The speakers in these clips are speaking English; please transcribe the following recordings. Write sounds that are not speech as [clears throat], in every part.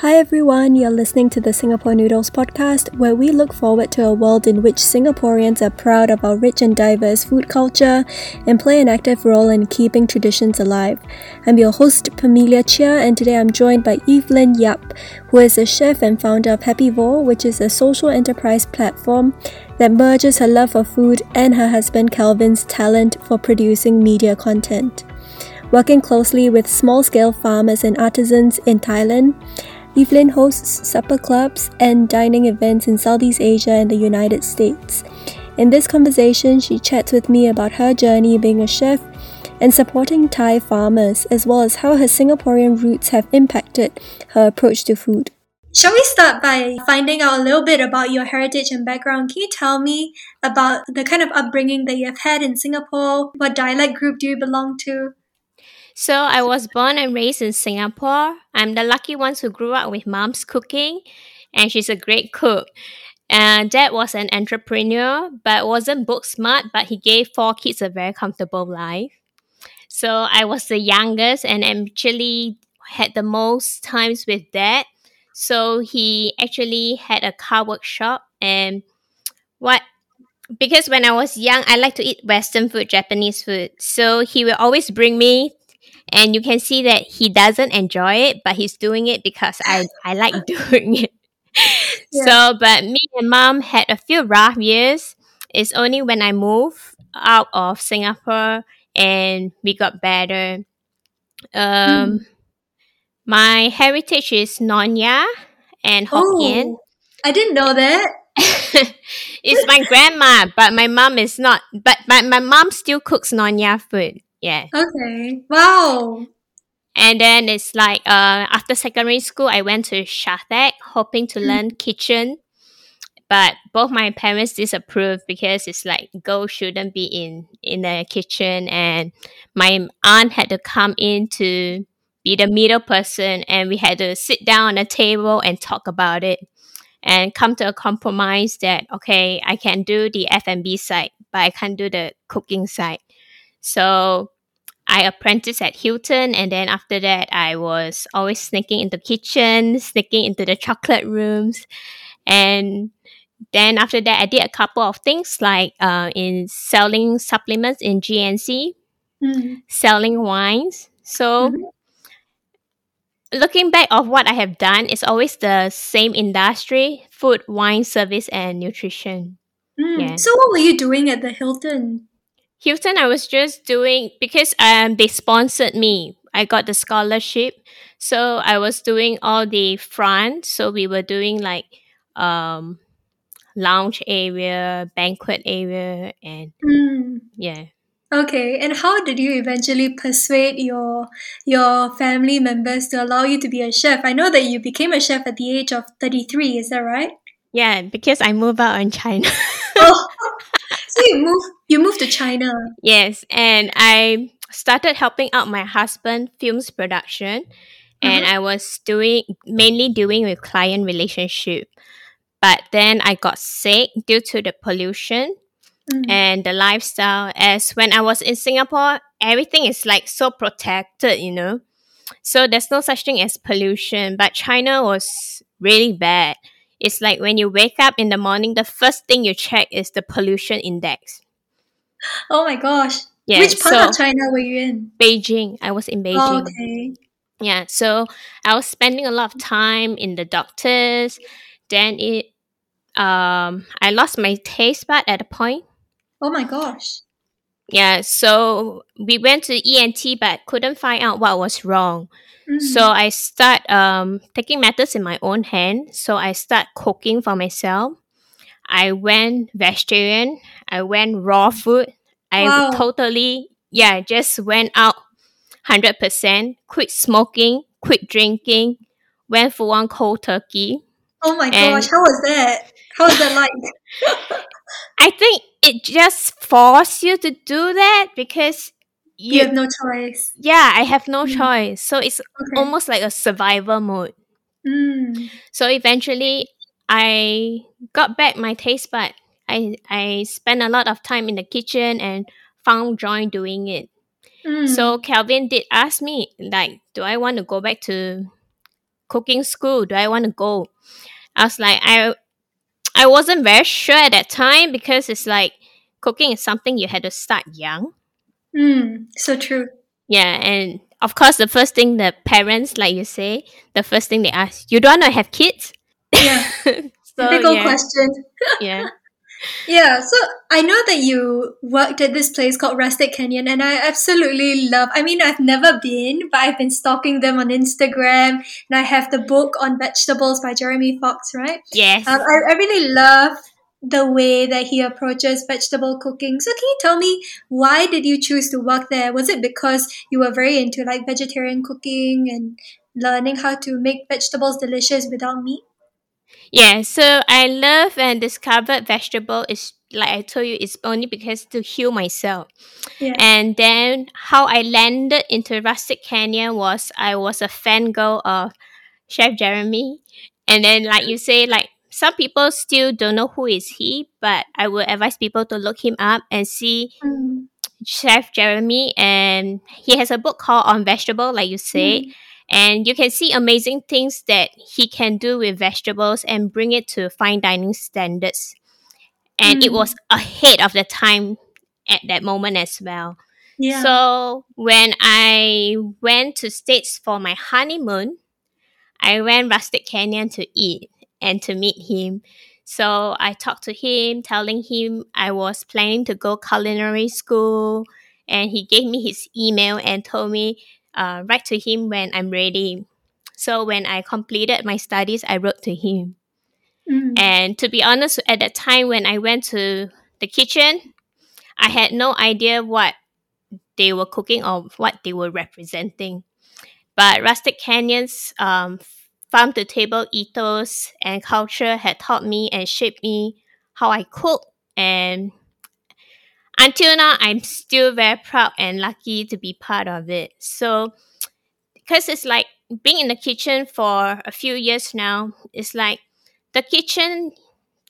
Hi everyone, you're listening to the Singapore Noodles podcast, where we look forward to a world in which Singaporeans are proud of our rich and diverse food culture and play an active role in keeping traditions alive. I'm your host, Pamelia Chia, and today I'm joined by Evelyn Yap, who is a chef and founder of Happivore, which is a social enterprise platform that merges her love for food and her husband Calvin's talent for producing media content. Working closely with small scale farmers and artisans in Thailand, Evelyn hosts supper clubs and dining events in Southeast Asia and the United States. In this conversation, she chats with me about her journey being a chef and supporting Thai farmers, as well as how her Singaporean roots have impacted her approach to food. Shall we start by finding out a little bit about your heritage and background? Can you tell me about the kind of upbringing that you have had in Singapore? What dialect group do you belong to? So I was born and raised in Singapore. I'm the lucky ones who grew up with mom's cooking, and she's a great cook. And dad was an entrepreneur, but wasn't book smart, but he gave four kids a very comfortable life. So I was the youngest and actually had the most times with dad. So he actually had a car workshop and what because when I was young, I like to eat Western food, Japanese food. So he will always bring me and you can see that he doesn't enjoy it but he's doing it because i i like [laughs] doing it. Yeah. so but me and mom had a few rough years. It's only when i moved out of singapore and we got better. Um mm. my heritage is nonya and hokkien. Oh, i didn't know that. [laughs] It's my grandma but my mom is not but, but my mom still cooks nonya food yeah. Okay. Wow. And then it's like uh, after secondary school, I went to Shatec hoping to mm-hmm. learn kitchen. But both my parents disapproved because it's like girls shouldn't be in in the kitchen, and my aunt had to come in to be the middle person, and we had to sit down on a table and talk about it, and come to a compromise that okay, I can do the F and B side, but I can't do the cooking side. So I apprenticed at Hilton, and then after that, I was always sneaking into kitchen, sneaking into the chocolate rooms, and then after that, I did a couple of things like uh, in selling supplements in GNC, mm-hmm. selling wines. So. Mm-hmm. Looking back of what I have done, it's always the same industry: food, wine, service, and nutrition. Mm. Yeah. So, what were you doing at the Hilton? Hilton, I was just doing because um they sponsored me. I got the scholarship, so I was doing all the front. So we were doing like um lounge area, banquet area, and mm. yeah. Okay, and how did you eventually persuade your your family members to allow you to be a chef? I know that you became a chef at the age of thirty three. Is that right? Yeah, because I moved out in China. [laughs] oh, [laughs] so you moved you moved to China. Yes, and I started helping out my husband films production and mm-hmm. I was doing mainly doing with client relationship. But then I got sick due to the pollution mm-hmm. and the lifestyle. As when I was in Singapore, everything is like so protected, you know. So there's no such thing as pollution. But China was really bad. It's like when you wake up in the morning, the first thing you check is the pollution index. [laughs] Oh my gosh. Yeah, Which part so, of China were you in? Beijing. I was in Beijing. Oh, okay. Yeah, so I was spending a lot of time in the doctors. Then it um I lost my taste bud at a point. Oh my gosh. Yeah, so we went to ENT but couldn't find out what was wrong. Mm-hmm. So I start um taking matters in my own hand. So I start cooking for myself. I went vegetarian. I went raw food. I wow. totally, yeah, just went out 100%, quit smoking, quit drinking, went for one cold turkey. Oh my gosh, how was that? How was that like? [laughs] I think it just forced you to do that because you, you have no choice. Yeah, I have no mm. choice. So it's okay. almost like a survival mode. Mm. So eventually, I got back my taste bud. I I spent a lot of time in the kitchen and found joy doing it. Mm. So Calvin did ask me like, do I want to go back to cooking school? Do I want to go? I was like, I, I wasn't very sure at that time because it's like cooking is something you had to start young. Mm, so true. Yeah, and of course, the first thing the parents, like you say, the first thing they ask, you don't want to have kids? Yeah. [laughs] so, Typical yeah, question. [laughs] yeah. Yeah, so I know that you worked at this place called Rustic Canyon, and I absolutely love. I mean, I've never been, but I've been stalking them on Instagram, and I have the book on vegetables by Jeremy Fox, right? Yes. Um, I, I really love the way that he approaches vegetable cooking. So, can you tell me why did you choose to work there? Was it because you were very into like vegetarian cooking and learning how to make vegetables delicious without meat? Yeah, so I love and discovered vegetable is like I told you, it's only because to heal myself. Yeah. And then how I landed into Rustic Canyon was I was a fangirl of Chef Jeremy. And then like you say, like some people still don't know who is he, but I would advise people to look him up and see Mm, Chef Jeremy and he has a book called On Vegetable, like you say. mm, And you can see amazing things that he can do with vegetables and bring it to fine dining standards. And it Mm. was ahead of the time at that moment as well. yeah. So when I went to States for my honeymoon, I went Rustic Canyon to eat and to meet him. So I talked to him, telling him I was planning to go culinary school, and he gave me his email and told me uh, write to him when I'm ready. So when I completed my studies, I wrote to him. Mm, And to be honest, at that time when I went to the kitchen, I had no idea what they were cooking or what they were representing. But Rustic Canyon's um, farm to table ethos and culture had taught me and shaped me how I cook. And until now, I'm still very proud and lucky to be part of it. So, because it's like being in the kitchen for a few years now, it's like the kitchen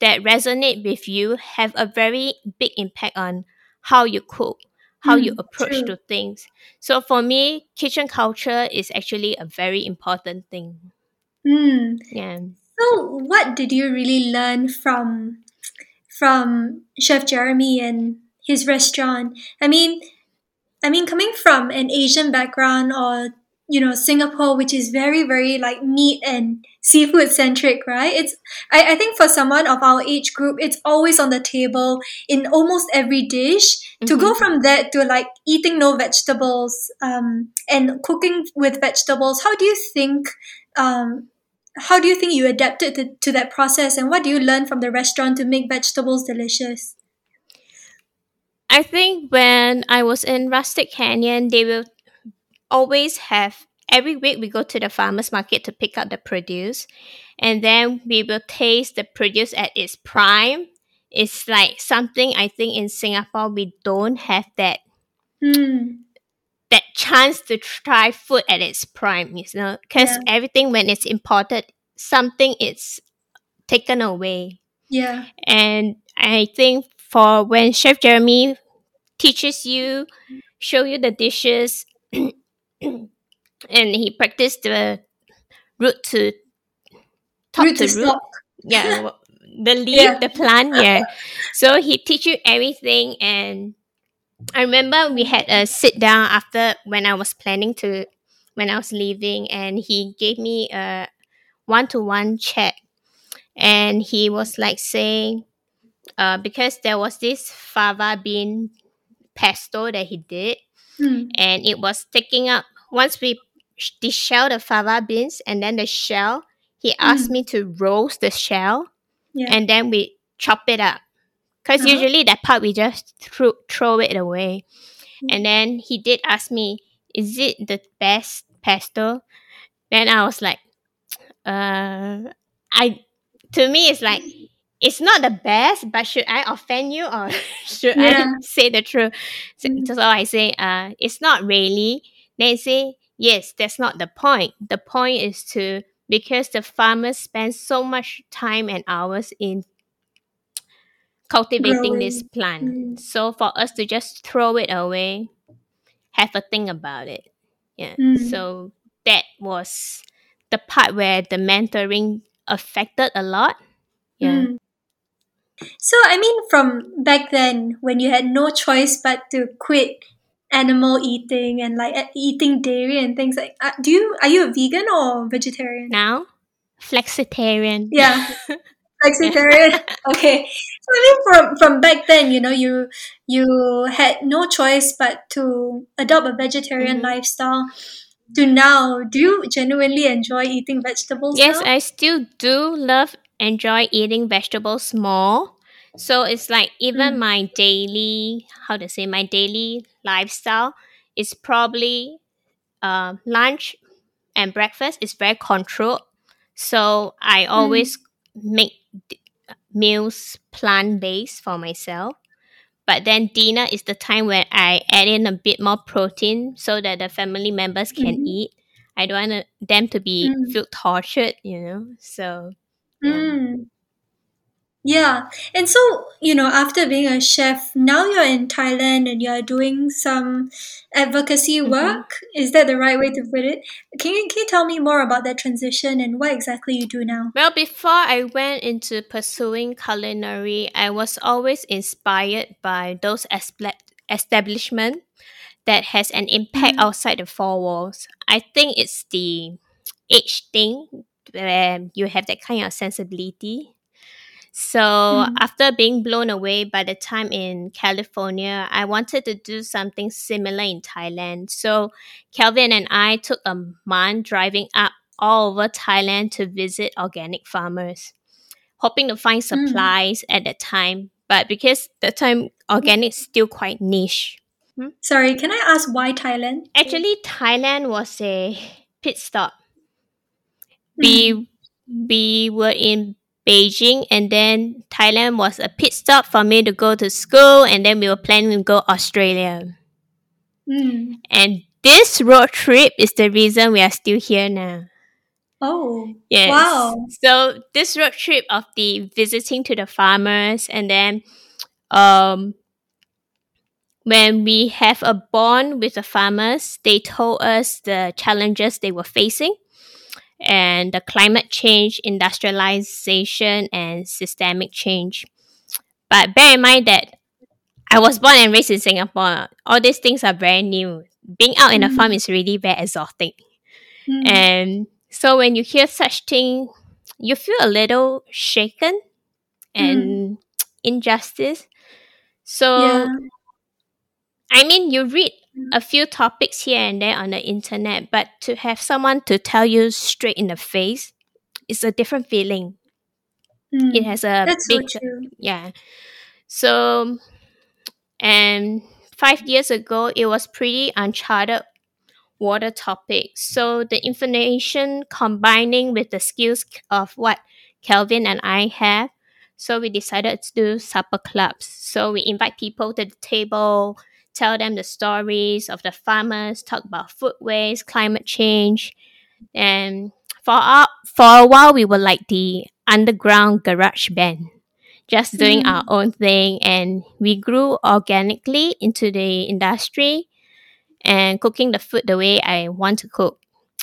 that resonate with you have a very big impact on how you cook, how you Mm, approach true. to things. So for me, kitchen culture is actually a very important thing. mm. Yeah. So, what did you really learn from from Chef Jeremy and his restaurant? I mean, I mean, coming from an Asian background or you know Singapore, which is very very like meat and seafood centric, right? It's I, I think for someone of our age group, it's always on the table in almost every dish. To go Mhm. from that to like eating no vegetables um, and cooking with vegetables, how do you think? Um, how do you think you adapted to, to that process, and what do you learn from the restaurant to make vegetables delicious? I think when I was in Rustic Canyon, they will always have every week we go to the farmers market to pick up the produce and then we will taste the produce at its prime. It's like something I think in Singapore we don't have that Mm, that chance to try food at its prime, you know, because Yeah. everything when it's imported, something is taken away. yeah. And I think for when Chef Jeremy teaches you, show you the dishes, and he practiced the root to top Root to to root, yeah, [laughs] the leaf, Yeah. the plant, yeah. So he teach you everything, and I remember we had a sit down after when I was planning to when I was leaving, and he gave me a one to one chat, and he was like saying, uh, because there was this fava bean pesto that he did, Mm, and it was taking up once we sh- deshell the fava beans and then the shell. He asked Mm. me to roast the shell yeah. and then we chop it up. Because Uh-huh. usually that part we just throw, throw it away. Mm. And then he did ask me, Is it the best pesto? Then I was like, uh, I to me it's like it's not the best, but should I offend you or [laughs] should Yeah. I [laughs] say the truth? So, Mm. so I say, uh, it's not really. Then say, yes, that's not the point. The point is to because the farmers spend so much time and hours in cultivating this plant. Mm. So for us to just throw it away, have a think about it. Yeah. Mm. So that was the part where the mentoring affected a lot. Yeah. Mm. So, I mean, from back then, when you had no choice but to quit animal eating and like eating dairy and things like, uh, do you are you a vegan or vegetarian? Now, flexitarian. Yeah, [laughs] flexitarian. [laughs] okay, so I mean, from from back then, you know, you you had no choice but to adopt a vegetarian Mhm. lifestyle. To now, do you genuinely enjoy eating vegetables? Yes, now? I still do love enjoy eating vegetables more. So it's like even Mm. my daily how to say my daily lifestyle is probably uh, lunch and breakfast is very controlled. So I always make d- meals plant based for myself. But then dinner is the time when I add in a bit more protein so that the family members can Mhm. eat. I don't want them to be Mm. feel tortured, you know. So. Mm. Yeah. And so, you know, after being a chef, now you're in Thailand and you're doing some advocacy Mhm. work. Is that the right way to put it? Can you, can you tell me more about that transition and what exactly you do now? Well, before I went into pursuing culinary, I was always inspired by those espla- establishment that has an impact Mm. outside the four walls. I think it's the age thing where you have that kind of sensibility. So Mm. after being blown away by the time in California, I wanted to do something similar in Thailand. So Kelvin and I took a month driving up all over Thailand to visit organic farmers, hoping to find supplies at that time. But because the time organic is still quite niche. Sorry, can I ask why Thailand? Actually, Thailand was a pit stop. We we were in Beijing, and then Thailand was a pit stop for me to go to school, and then we were planning to go Australia. Mm. And this road trip is the reason we are still here now. Oh, Yes. wow. So this road trip of the visiting to the farmers and then um when we have a bond with the farmers, they told us the challenges they were facing and the climate change, industrialization and systemic change. But bear in mind that I was born and raised in Singapore. All these things are very new. Being out in a farm Mm. is really very exhausting. Mm. And so when you hear such thing, you feel a little shaken and [tsk] injustice. So yeah. I mean, you read Mm. A few topics here and there on the internet, but to have someone to tell you straight in the face, it's a different feeling. Mm. It has a so big true. yeah. So and five years ago, it was pretty uncharted water topic. So the information combining with the skills of what Kelvin and I have. So we decided to do supper clubs. So we invite people to the table, tell them the stories of the farmers, talk about food waste, climate change. And for our, for a while, we were like the underground garage band, just doing Mm. our own thing. And we grew organically into the industry and cooking the food the way I want to cook.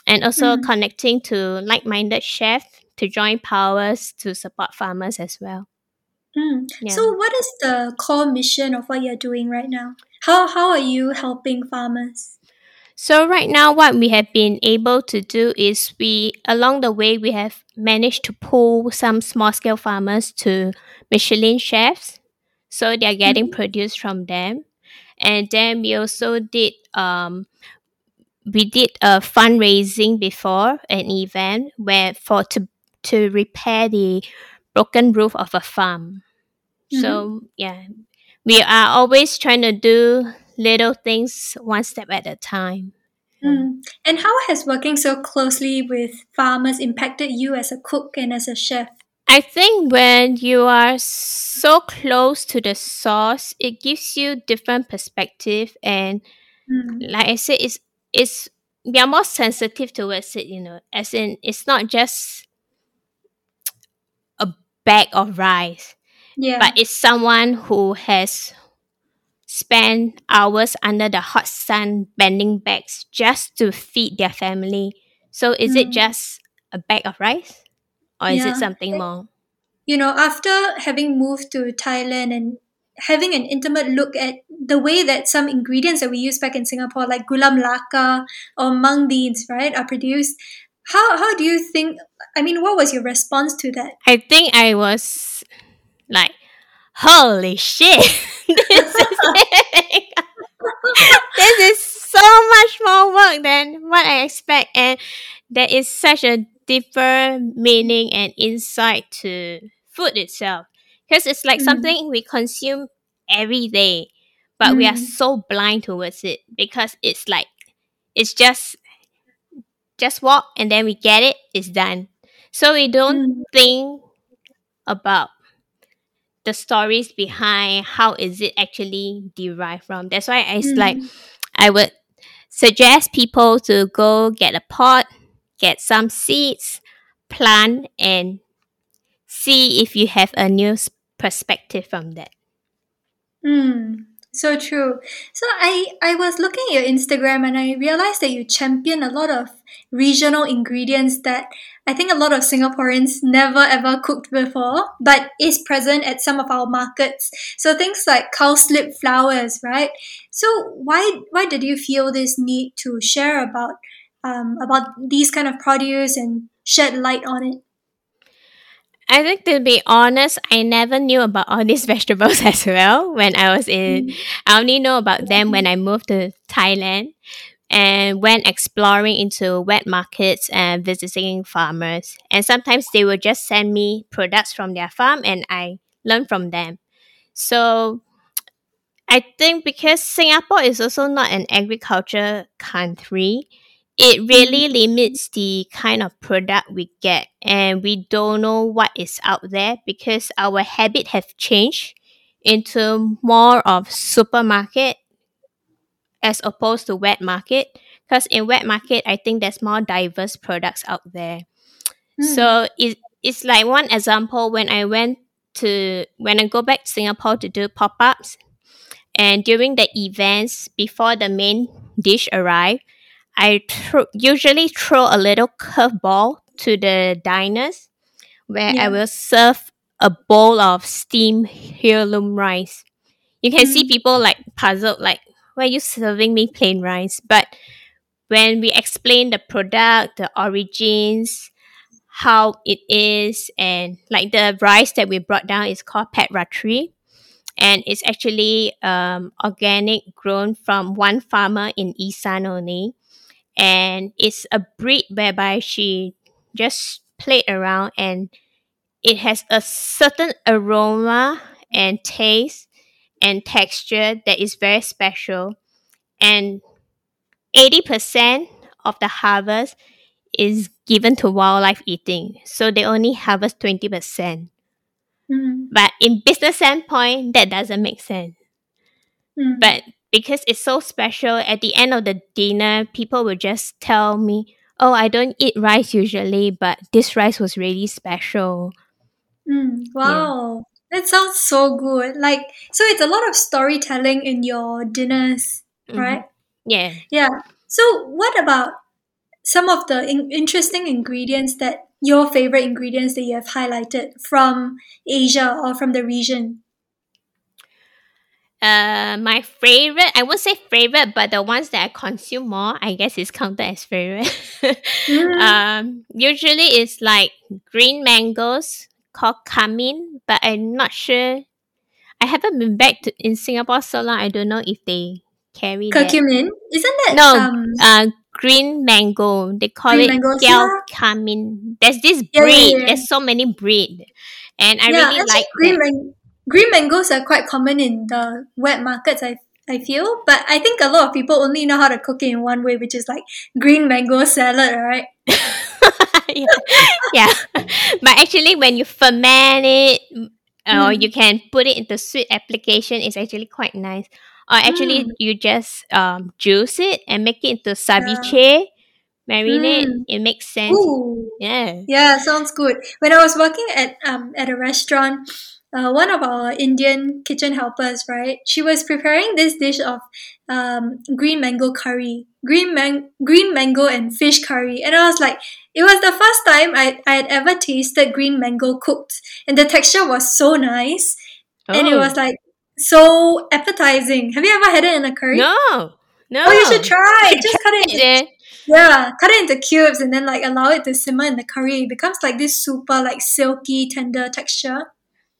And also Mm. connecting to like minded chefs to join powers to support farmers as well. Mm. Yeah. So, what is the core mission of what you're doing right now? How how are you helping farmers? So right now what we have been able to do is we along the way we have managed to pull some small scale farmers to Michelin chefs. So they are getting Mhm. produced from them. And then we also did um we did a fundraising before an event where for to to repair the broken roof of a farm. So yeah, we are always trying to do little things one step at a time. Mm. And how has working so closely with farmers impacted you as a cook and as a chef? I think when you are so close to the source, it gives you different perspective and Mm. like I said, it's it's we are more sensitive towards it, you know. As in it's not just bag of rice. Yeah. but it's someone who has spent hours under the hot sun bending bags just to feed their family. So is it Mm. just a bag of rice? Or is Yeah. it something more? You know, after having moved to Thailand and having an intimate look at the way that some ingredients that we use back in Singapore, like gula melaka or mung beans, right, are produced, how how do you think? I mean, what was your response to that? I think I was like, holy shit. [laughs] this, is [laughs] this is so much more work than what I expect. And there is such a deeper meaning and insight to food itself. Because it's like Mm. something we consume every day, but we are Mm. so blind towards it because it's like, it's just, just walk and then we get it, it's done. So we don't Mm. think about the stories behind how is it actually derived from. That's why it's like Mm. I would suggest people to go get a pot, get some seeds, plant, and see if you have a new perspective from that. Mm, so true. So I I was looking at your Instagram and I realized that you champion a lot of regional ingredients that I think a lot of Singaporeans never ever cooked before, but is present at some of our markets. So things like cowslip flowers, right? So why why did you feel this need to share about um, about these kind of produce and shed light on it? I think to be honest, I never knew about all these [laughs] vegetables as well when I was in. I only know about them when I moved to Thailand and went exploring into wet markets and visiting farmers. And sometimes they would just send me products from their farm and I learn from them. So I think because Singapore is also not an agriculture country, it really limits the kind of product we get and we don't know what is out there because our habit have changed into more of supermarket as opposed to wet market because in wet market i think there's more diverse products out there so it, it's like one example when i went to when i go back to singapore to do pop-ups and during the events before the main dish arrive i thro- usually throw a little curveball to the diners where Yeah. i will serve a bowl of steamed heirloom rice you can see Mm. people like puzzled like why are you serving me plain rice? But when we explain the product the origins how it is and like the rice that we brought down is called pet ratri and it's actually um, organic grown from one farmer in isan only and it's a breed whereby she just played around and it has a certain aroma and taste and texture that is very special. And 80% of the harvest is given to wildlife eating. So they only harvest 20% Mm, but in business standpoint that doesn't make sense. Mm. but because it's so special at the end of the dinner people will just tell me oh i don't eat rice usually but this rice was really special. Mm, wow, that sounds so good. Like, so it's a lot of storytelling in your dinners, Mhm. right? yeah Yeah. So, what about some of the in- interesting ingredients that your favorite ingredients that you have highlighted from Asia or from the region? Uh, my favorite, I won't say favorite, but the ones that I consume more, I guess is counted as favorite. [laughs] Mm. um, usually it's like green mangoes called kamin, but I'm not sure. I haven't been back to in Singapore so long. I don't know if they carry that. Curcumin? Isn't that No, um Uh, green mango. They call it Gyao yeah. kamin. There's this Yeah, breed. yeah. There's so many breed, and I really like green that. man- green mangoes are quite common in the wet markets. I I feel, but I think a lot of people only know how to cook it in one way, which is like green mango salad, right? [laughs] yeah. [laughs] yeah. But actually, when you ferment it, or Mm. you can put it into sweet application, it's actually quite nice. Or actually, Mm. you just um, juice it and make it into ceviche, marinate. Mm. It makes sense. Ooh. Yeah. Yeah, sounds good. When I was working at um at a restaurant uh, one of our Indian kitchen helpers, right? She was preparing this dish of um, green mango curry, green man- green mango and fish curry, and I was like, it was the first time I I had ever tasted green mango cooked, and the texture was so nice, and it Oh. was like so appetizing. Have you ever had it in a curry? No, no. Oh, you should try. Just cut it. Into, Yeah. yeah, cut it into cubes and then like allow it to simmer in the curry. It becomes like this super like silky tender texture.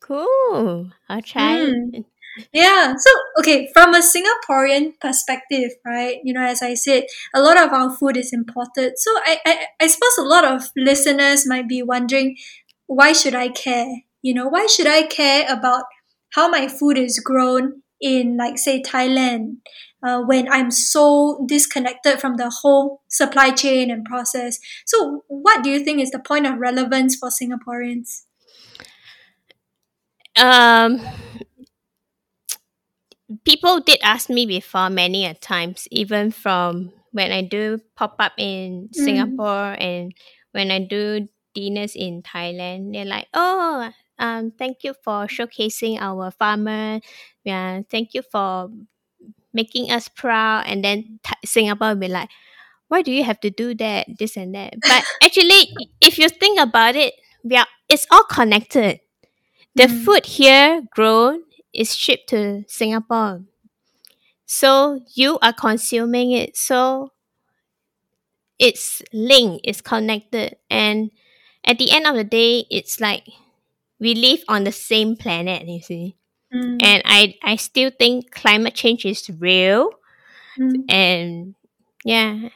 Cool. I'll try. Mm. Yeah. So, okay, from a Singaporean perspective, right? You know, as I said, a lot of our food is imported. So, I, I, I suppose a lot of listeners might be wondering, why should I care? You know, why should I care about how my food is grown in, like, say, Thailand, uh, when I'm so disconnected from the whole supply chain and process? So, what do you think is the point of relevance for Singaporeans? Um, people did ask me before many a times, even from when I do pop up in Mm. Singapore and when I do dinners in Thailand. They're like, "Oh, um, thank you for showcasing our farmer. Yeah, thank you for making us proud." And then Th- Singapore will be like, "Why do you have to do that? This and that." But actually, if you think about it, we are it's all connected. The Mm. food here grown is shipped to Singapore. So you are consuming it. So it's linked, it's connected. And at the end of the day, it's like we live on the same planet, you see. Mm. And I, I still think climate change is real. Mm. And yeah.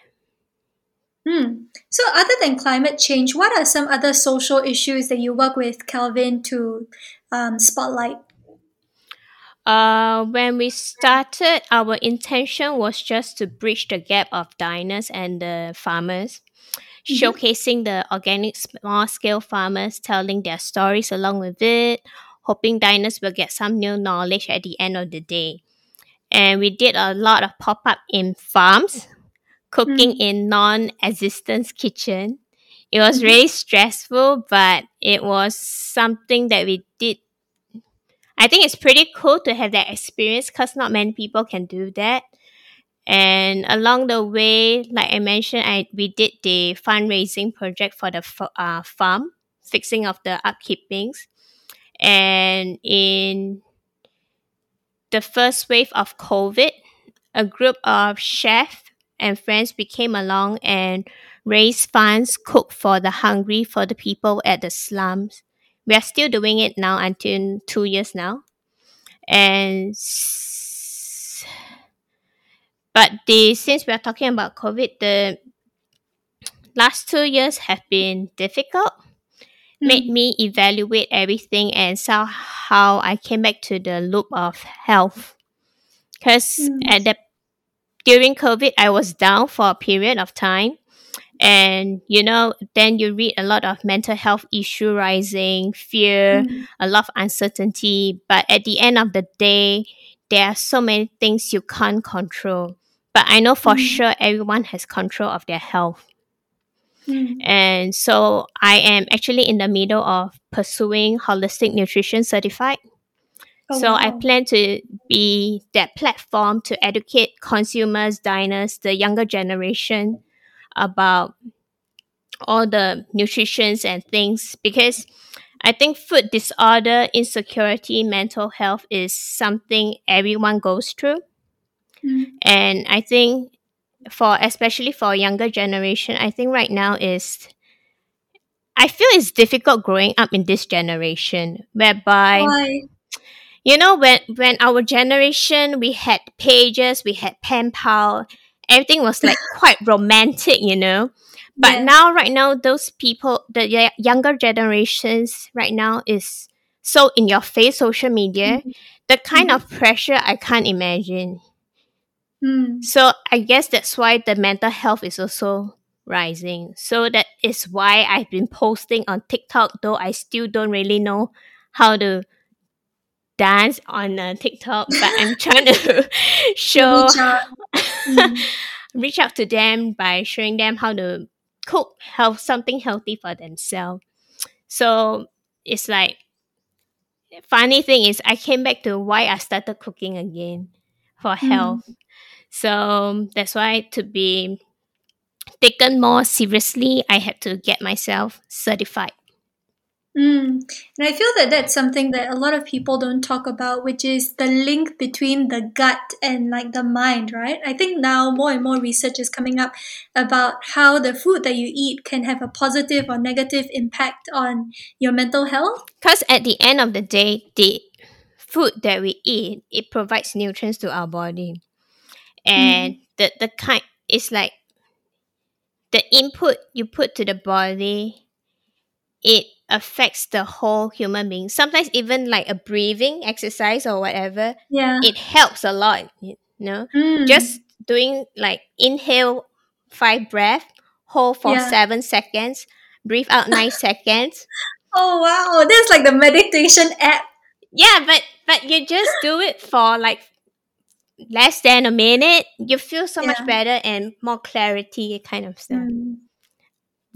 Hmm. So, other than climate change, what are some other social issues that you work with Calvin to um, spotlight? Uh, when we started, our intention was just to bridge the gap of diners and the farmers, Mhm. showcasing the organic small scale farmers, telling their stories along with it, hoping diners will get some new knowledge at the end of the day. And we did a lot of pop up in farms, cooking in non existent kitchen. It was Mhm. really stressful, but it was something that we did I think it's pretty cool to have that experience because not many people can do that. And along the way, like I mentioned, I we did the fundraising project for the uh, farm, fixing of the upkeepings. And in the first wave of COVID, a group of chefs and friends became along and raised funds, cooked for the hungry, for the people at the slums we are still doing it now until two years now and but the since we are talking about covid the last two years have been difficult made Mm. me evaluate everything and saw how i came back to the loop of health because Mm. at the during covid i was down for a period of time and you know then you read a lot of mental health issue rising fear Mm. a lot of uncertainty but at the end of the day there are so many things you can't control but i know for Mm. sure everyone has control of their health Mm. and so i am actually in the middle of pursuing holistic nutrition certified Oh, so I plan to be that platform to educate consumers, diners, the younger generation about all the nutritions and things because I think food disorder, insecurity, mental health is something everyone goes through. Mm. And I think for especially for younger generation, I think right now is I feel it's difficult growing up in this generation whereby Why? You know when when our generation we had pages we had pen pal everything was like [laughs] quite romantic you know but Yeah. now right now those people the y- younger generations right now is so in your face social media Mhm. the kind Mhm. of pressure i can't imagine Mm. so i guess that's why the mental health is also rising so that is why i've been posting on tiktok though i still don't really know how to dance on uh, tiktok but i'm trying to [laughs] show Reach out. Mm. [laughs] reach out to them by showing them how to cook health something healthy for themselves so it's like funny thing is I came back to why I started cooking again for Mm. health. So that's why to be taken more seriously, I had to get myself certified. Mm. And I feel that that's something that a lot of people don't talk about, which is the link between the gut and like the mind, right? I think now more and more research is coming up about how the food that you eat can have a positive or negative impact on your mental health. Because at the end of the day, the food that we eat, it provides nutrients to our body. And the, the kind is like the input you put to the body, it affects the whole human being. Sometimes even like a breathing exercise or whatever, Yeah. it helps a lot. You know, Mm. just doing like inhale five breath, hold for Yeah. seven seconds, breathe out nine [laughs] seconds. Oh wow, that's like the meditation app. Yeah, but but you just do it for like less than a minute. You feel so much better and more clarity kind of stuff. Mm.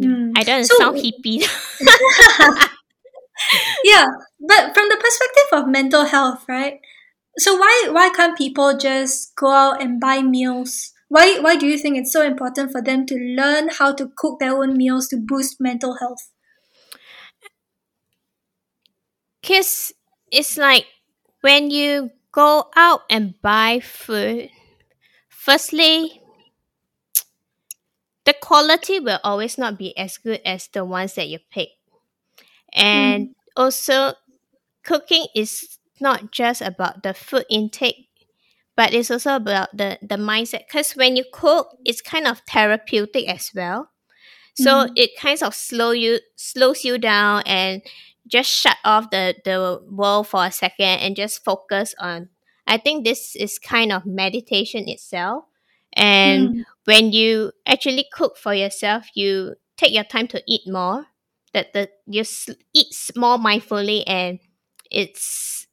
Mm. I don't So- sound hippie. [laughs] [laughs] yeah, but from the perspective of mental health, right? So why why can't people just go out and buy meals? Why why do you think it's so important for them to learn how to cook their own meals to boost mental health? Cause it's like when you go out and buy food, firstly, the quality will always not be as good as the ones that you pick. And also, cooking is not just about the food intake, but it's also about the, the mindset. Because when you cook, it's kind of therapeutic as well. So Mm. it kind of slow you slows you down and just shut off the, the world for a second and just focus on I think this is kind of meditation itself. And Mm. when you actually cook for yourself, you take your time to eat more. That the you eat more mindfully, and it's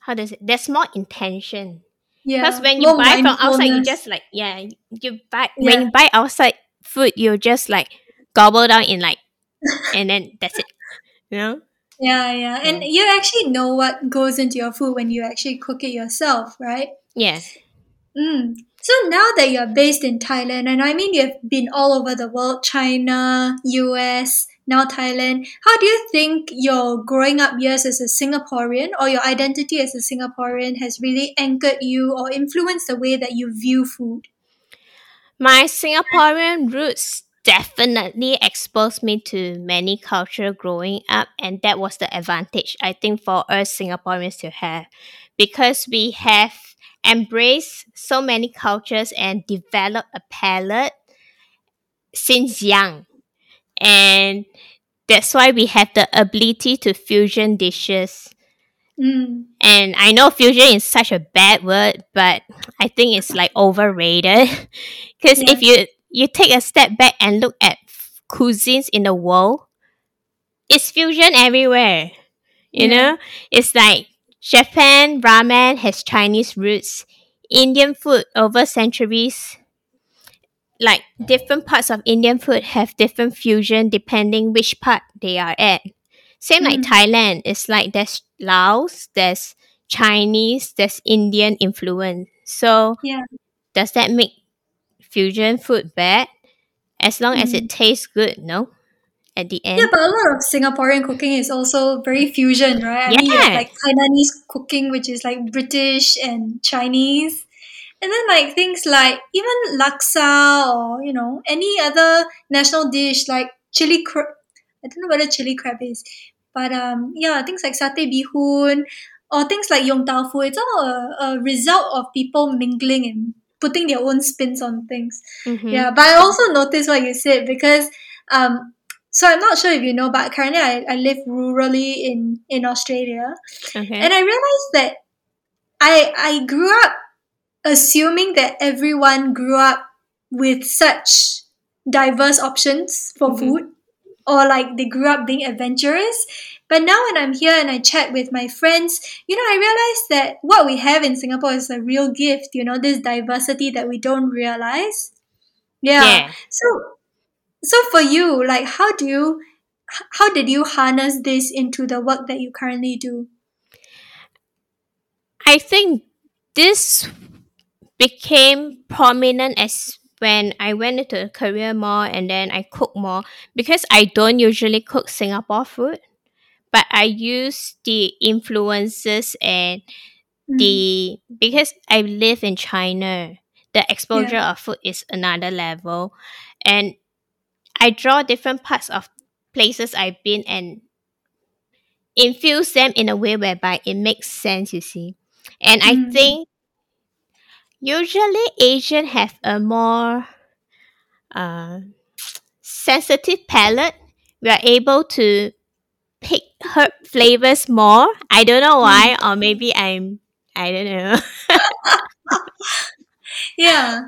how does it? There's more intention Yeah. because when you more buy from outside, you just like yeah, you buy Yeah. when you buy outside food, you just like gobble down in like, and then that's it. You know? Yeah, yeah. And you actually know what goes into your food when you actually cook it yourself, right? Yeah. Mm. So now that you're based in Thailand, and I mean you've been all over the world, China, US, now Thailand, how do you think your growing up years as a Singaporean or your identity as a Singaporean has really anchored you or influenced the way that you view food? My Singaporean roots definitely exposed me to many culture growing up, and that was the advantage I think for us Singaporeans to have because we have embraced so many cultures and develop a palate since young, and that's why we have the ability to fusion dishes. Mm. And I know fusion is such a bad word, but I think it's like overrated. [laughs] Because Yeah. if you you take a step back and look at cuisines in the world, it's fusion everywhere. You Yeah. know, it's like Japan ramen has Chinese roots. Indian food over centuries, like different parts of Indian food have different fusion depending which part they are at. Same like Mm. Thailand, it's like there's Laos, there's Chinese, there's Indian influence. So Yeah. does that make fusion food bad? As long as it tastes good, no? At the end. Yeah, but a lot of Singaporean cooking is also very fusion, right? I mean, you have Yeah. like Hainanese cooking, which is like British and Chinese. And then like things like even laksa or, you know, any other national dish like chili crab. I don't know whether chili crab is. But um, yeah, things like satay bihun or things like yong tau fu. It's all a, a result of people mingling and putting their own spins on things. Mhm. Yeah, but I also noticed what you said because um so I'm not sure if you know, but currently I, I live rurally in, in Australia. Okay. And I realized that I I grew up assuming that everyone grew up with such diverse options for Mhm. food or like they grew up being adventurous. But now when I'm here and I chat with my friends, you know, I realize that what we have in Singapore is a real gift, you know, this diversity that we don't realize. Yeah. yeah. So so for you, like how do you how did you harness this into the work that you currently do? I think this became prominent as when I went into a career more and then I cook more because I don't usually cook Singapore food, but I use the influences and Mm. the because I live in China, the exposure of food is another level, and I draw different parts of places I've been and infuse them in a way whereby it makes sense. You see, and I Mm. think usually Asian have a more uh, sensitive palate. We are able to pick herb flavors more. I don't know why, or maybe I'm I don't know. [laughs] [laughs] Yeah.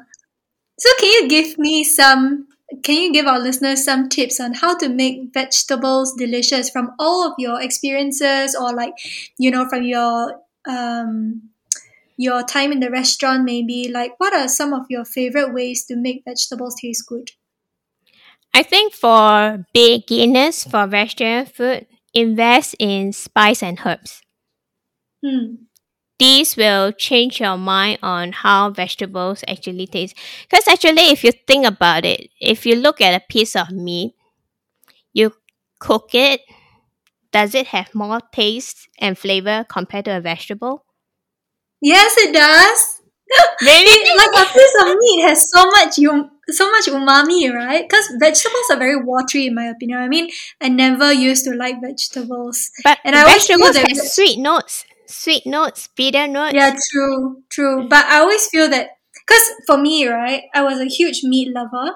So can you give me some can you give our listeners some tips on how to make vegetables delicious from all of your experiences or like you know from your um your time in the restaurant maybe like what are some of your favorite ways to make vegetables taste good? I think for beginners for vegetarian food, invest in spice and herbs. Hmm. These will change your mind on how vegetables actually taste. Because actually, if you think about it, if you look at a piece of meat, you cook it, does it have more taste and flavor compared to a vegetable? Yes it does. [laughs] Really? like a piece of meat has so much um, so much umami, right? Because vegetables are very watery, in my opinion. I mean, I never used to like vegetables. But And I always feel vegetables that have sweet notes, sweet notes, bitter notes. Yeah, true, true. But I always feel that because for me, right, I was a huge meat lover,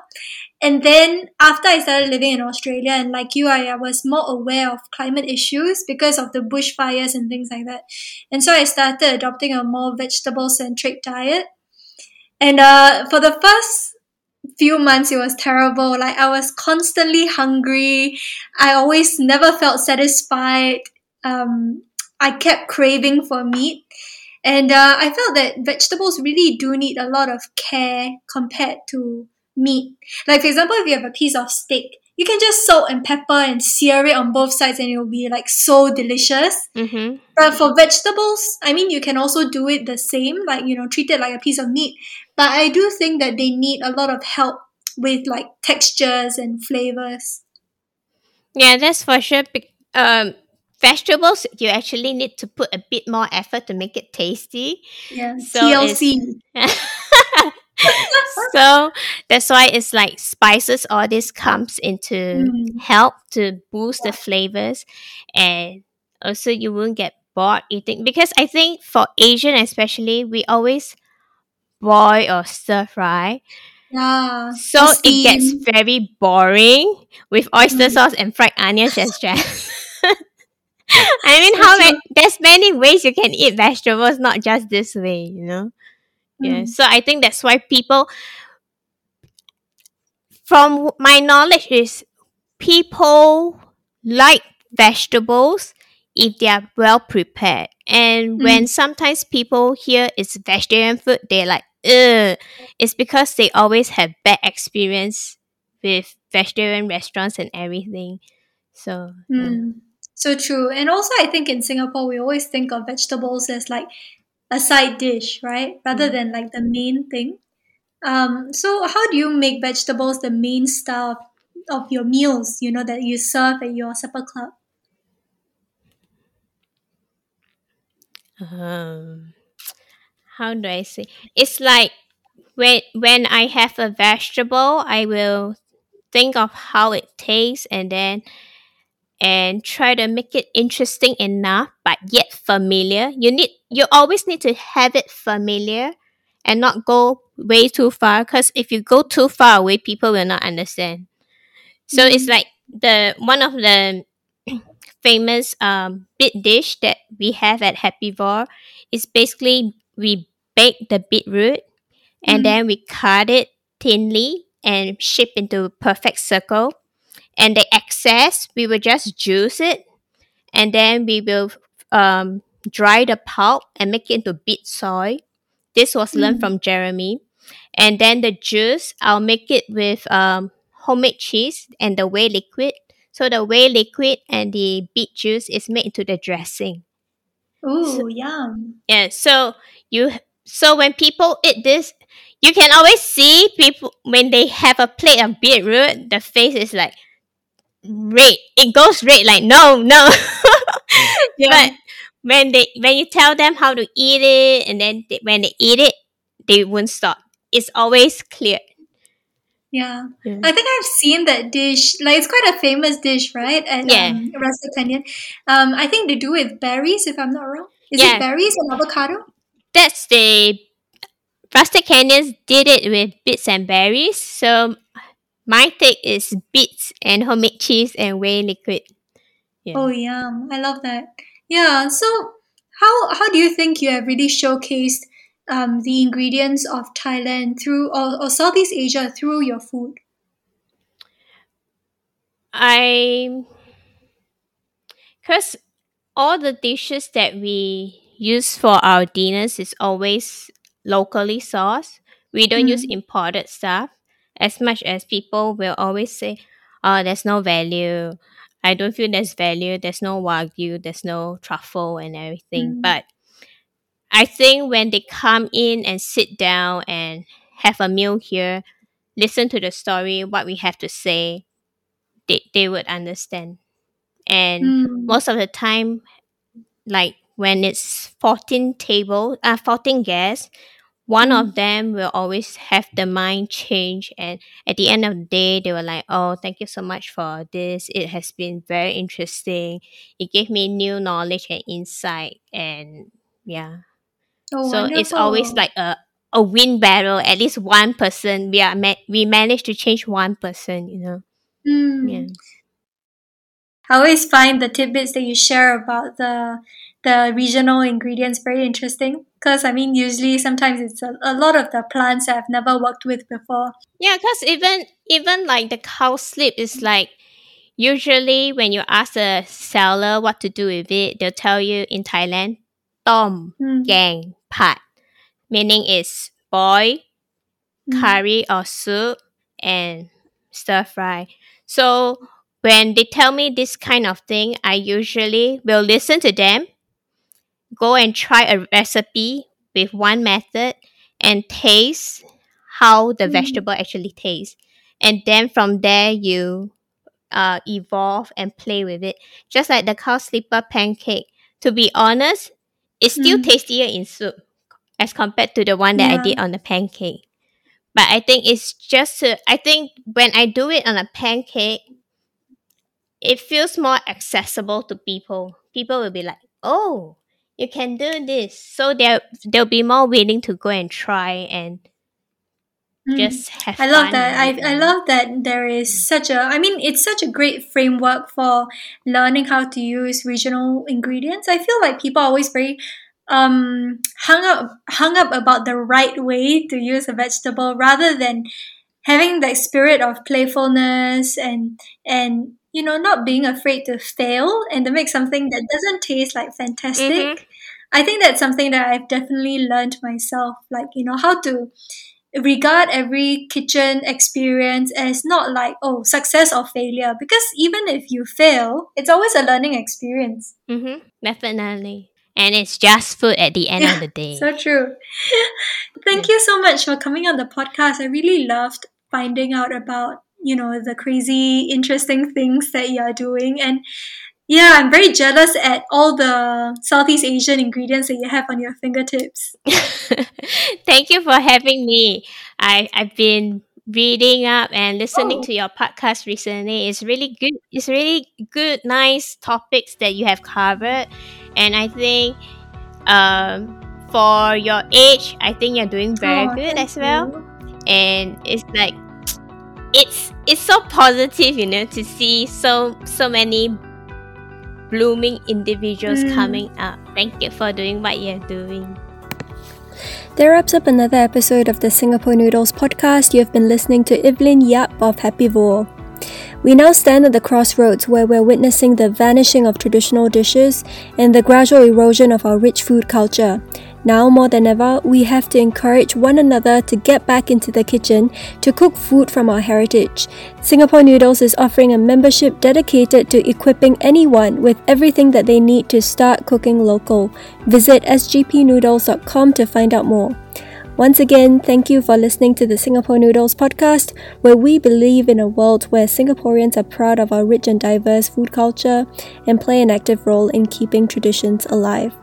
and then after I started living in Australia, and like you, I, I was more aware of climate issues because of the bushfires and things like that, and so I started adopting a more vegetable centric diet. And uh, for the first few months, it was terrible. Like I was constantly hungry. I always never felt satisfied. Um, I kept craving for meat. And uh, I felt that vegetables really do need a lot of care compared to meat. Like, for example, if you have a piece of steak, you can just salt and pepper and sear it on both sides and it will be like so delicious. Mm-hmm. But for vegetables, I mean, you can also do it the same, like, you know, treat it like a piece of meat. But I do think that they need a lot of help with like textures and flavors. Yeah, that's for sure. Um, vegetables, you actually need to put a bit more effort to make it tasty. Yeah, So TLC. [laughs] so that's why it's like spices all this comes into Mm. help to boost the flavors and also you won't get bored eating because i think for asian especially we always boil or stir fry Yeah. so it gets very boring with oyster Mm. sauce and fried onions as [laughs] just [laughs] [laughs] I mean, how many? There's many ways you can eat vegetables, not just this way. You know. Yeah. Mm. So I think that's why people, from my knowledge, is people like vegetables if they are well prepared. And when sometimes people hear it's vegetarian food, they're like, ugh. It's because they always have bad experience with vegetarian restaurants and everything. So. Mm. So true. And also, I think in Singapore, we always think of vegetables as like a side dish, right? Rather Mm. than like the main thing. Um, so, how do you make vegetables the main star of, of your meals, you know, that you serve at your supper club? um how do I say? It's like when when I have a vegetable, I will think of how it tastes and then and try to make it interesting enough but yet familiar. You need you always need to have it familiar and not go way too far because if you go too far away people will not understand. So it's Mm. like the one of the [clears throat] famous um bit dish that we have at Happivore is basically we bake the beetroot and Mm. then we cut it thinly and shape into a perfect circle. And the excess we will just juice it and then we will um dry the pulp and make it into beet soy. This was learned Mm. from Jeremy. And then the juice I'll make it with um homemade cheese and the whey liquid. So the whey liquid and the beet juice is made into the dressing. Ooh, yum. Yeah, so you so when people eat this, you can always see people when they have a plate of beetroot, the face is like red. It goes red like no, no. [laughs] Yeah. But when they when you tell them how to eat it, and then they, when they eat it, they won't stop. It's always clear. Yeah. Yeah. I think I've seen that dish. Like it's quite a famous dish, right? And Yeah. um, Rustic Canyon. Um, I think they do with berries, if I'm not wrong. Is Yeah. it berries and avocado? That's the Rustic Canyons did it with bits and berries. So my take is bits and homemade cheese and whey liquid. Yeah. Oh, yum! I love that. Yeah. So, how how do you think you have really showcased um, the ingredients of Thailand through or, or Southeast Asia through your food? I because all the dishes that we use for our dinners is always locally sourced. We don't use Mm. imported stuff as much as people will always say, "Oh, there's no value." I don't feel there's value. There's no wagyu. There's no truffle and everything. Mm. But I think when they come in and sit down and have a meal here, listen to the story, what we have to say, they, they would understand. And Mm. most of the time, like when it's 14 table, uh, 14 guests, one Mm. of them will always have the mind change. And at the end of the day, they were like, oh, thank you so much for this. It has been very interesting. It gave me new knowledge and insight. And yeah. Oh, so it's always like a, a win battle. At least one person, we are ma- we managed to change one person, you know. Mm. Yeah. I always find the tidbits that you share about the the regional ingredients very interesting because I mean usually sometimes it's a, a lot of the plants I've never worked with before. Yeah, because even even like the cowslip is like usually when you ask a seller what to do with it, they'll tell you in Thailand, tom Mm. gang pat, meaning it's boil, Mm. curry or soup, and stir fry. So when they tell me this kind of thing, I usually will listen to them, go and try a recipe with one method, and taste how the Mm. vegetable actually tastes. And then from there, you uh, evolve and play with it. Just like the cow slipper pancake. To be honest, it's still Mm. tastier in soup as compared to the one that I did on the pancake. But I think it's just to, I think when I do it on a pancake, it feels more accessible to people. People will be like, "Oh, you can do this," so they'll they'll be more willing to go and try and Mm. just have. I love that. I, I love that there is such a, I mean, it's such a great framework for learning how to use regional ingredients. I feel like people are always very um, hung up hung up about the right way to use a vegetable rather than having that spirit of playfulness and and you know not being afraid to fail and to make something that doesn't taste like fantastic. Mhm. I think that's something that I've definitely learned myself, like you know how to regard every kitchen experience as not like oh success or failure because even if you fail it's always a learning experience Mm-hmm. Definitely. And it's just food at the end of the [laughs] day. so true [laughs] thank you so much for coming on the podcast i really loved finding out about you know the crazy interesting things that you're doing and yeah i'm very jealous at all the southeast asian ingredients that you have on your fingertips [laughs] Thank you for having me. I, I've been reading up and listening Oh. to your podcast recently. It's really good. It's really good, nice topics that you have covered. And I think um, for your age, I think you're doing very Oh, good as well. you. and it's like it's it's so positive you know to see so so many blooming individuals Mm. coming up thank you for doing what you're doing That wraps up another episode of the Singapore Noodles podcast. You have been listening to Evelyn Yap of Happivore. We now stand at the crossroads where we're witnessing the vanishing of traditional dishes and the gradual erosion of our rich food culture. Now more than ever, we have to encourage one another to get back into the kitchen to cook food from our heritage. Singapore Noodles is offering a membership dedicated to equipping anyone with everything that they need to start cooking local. Visit sgpnoodles.com to find out more. Once again, thank you for listening to the Singapore Noodles podcast, where we believe in a world where Singaporeans are proud of our rich and diverse food culture and play an active role in keeping traditions alive.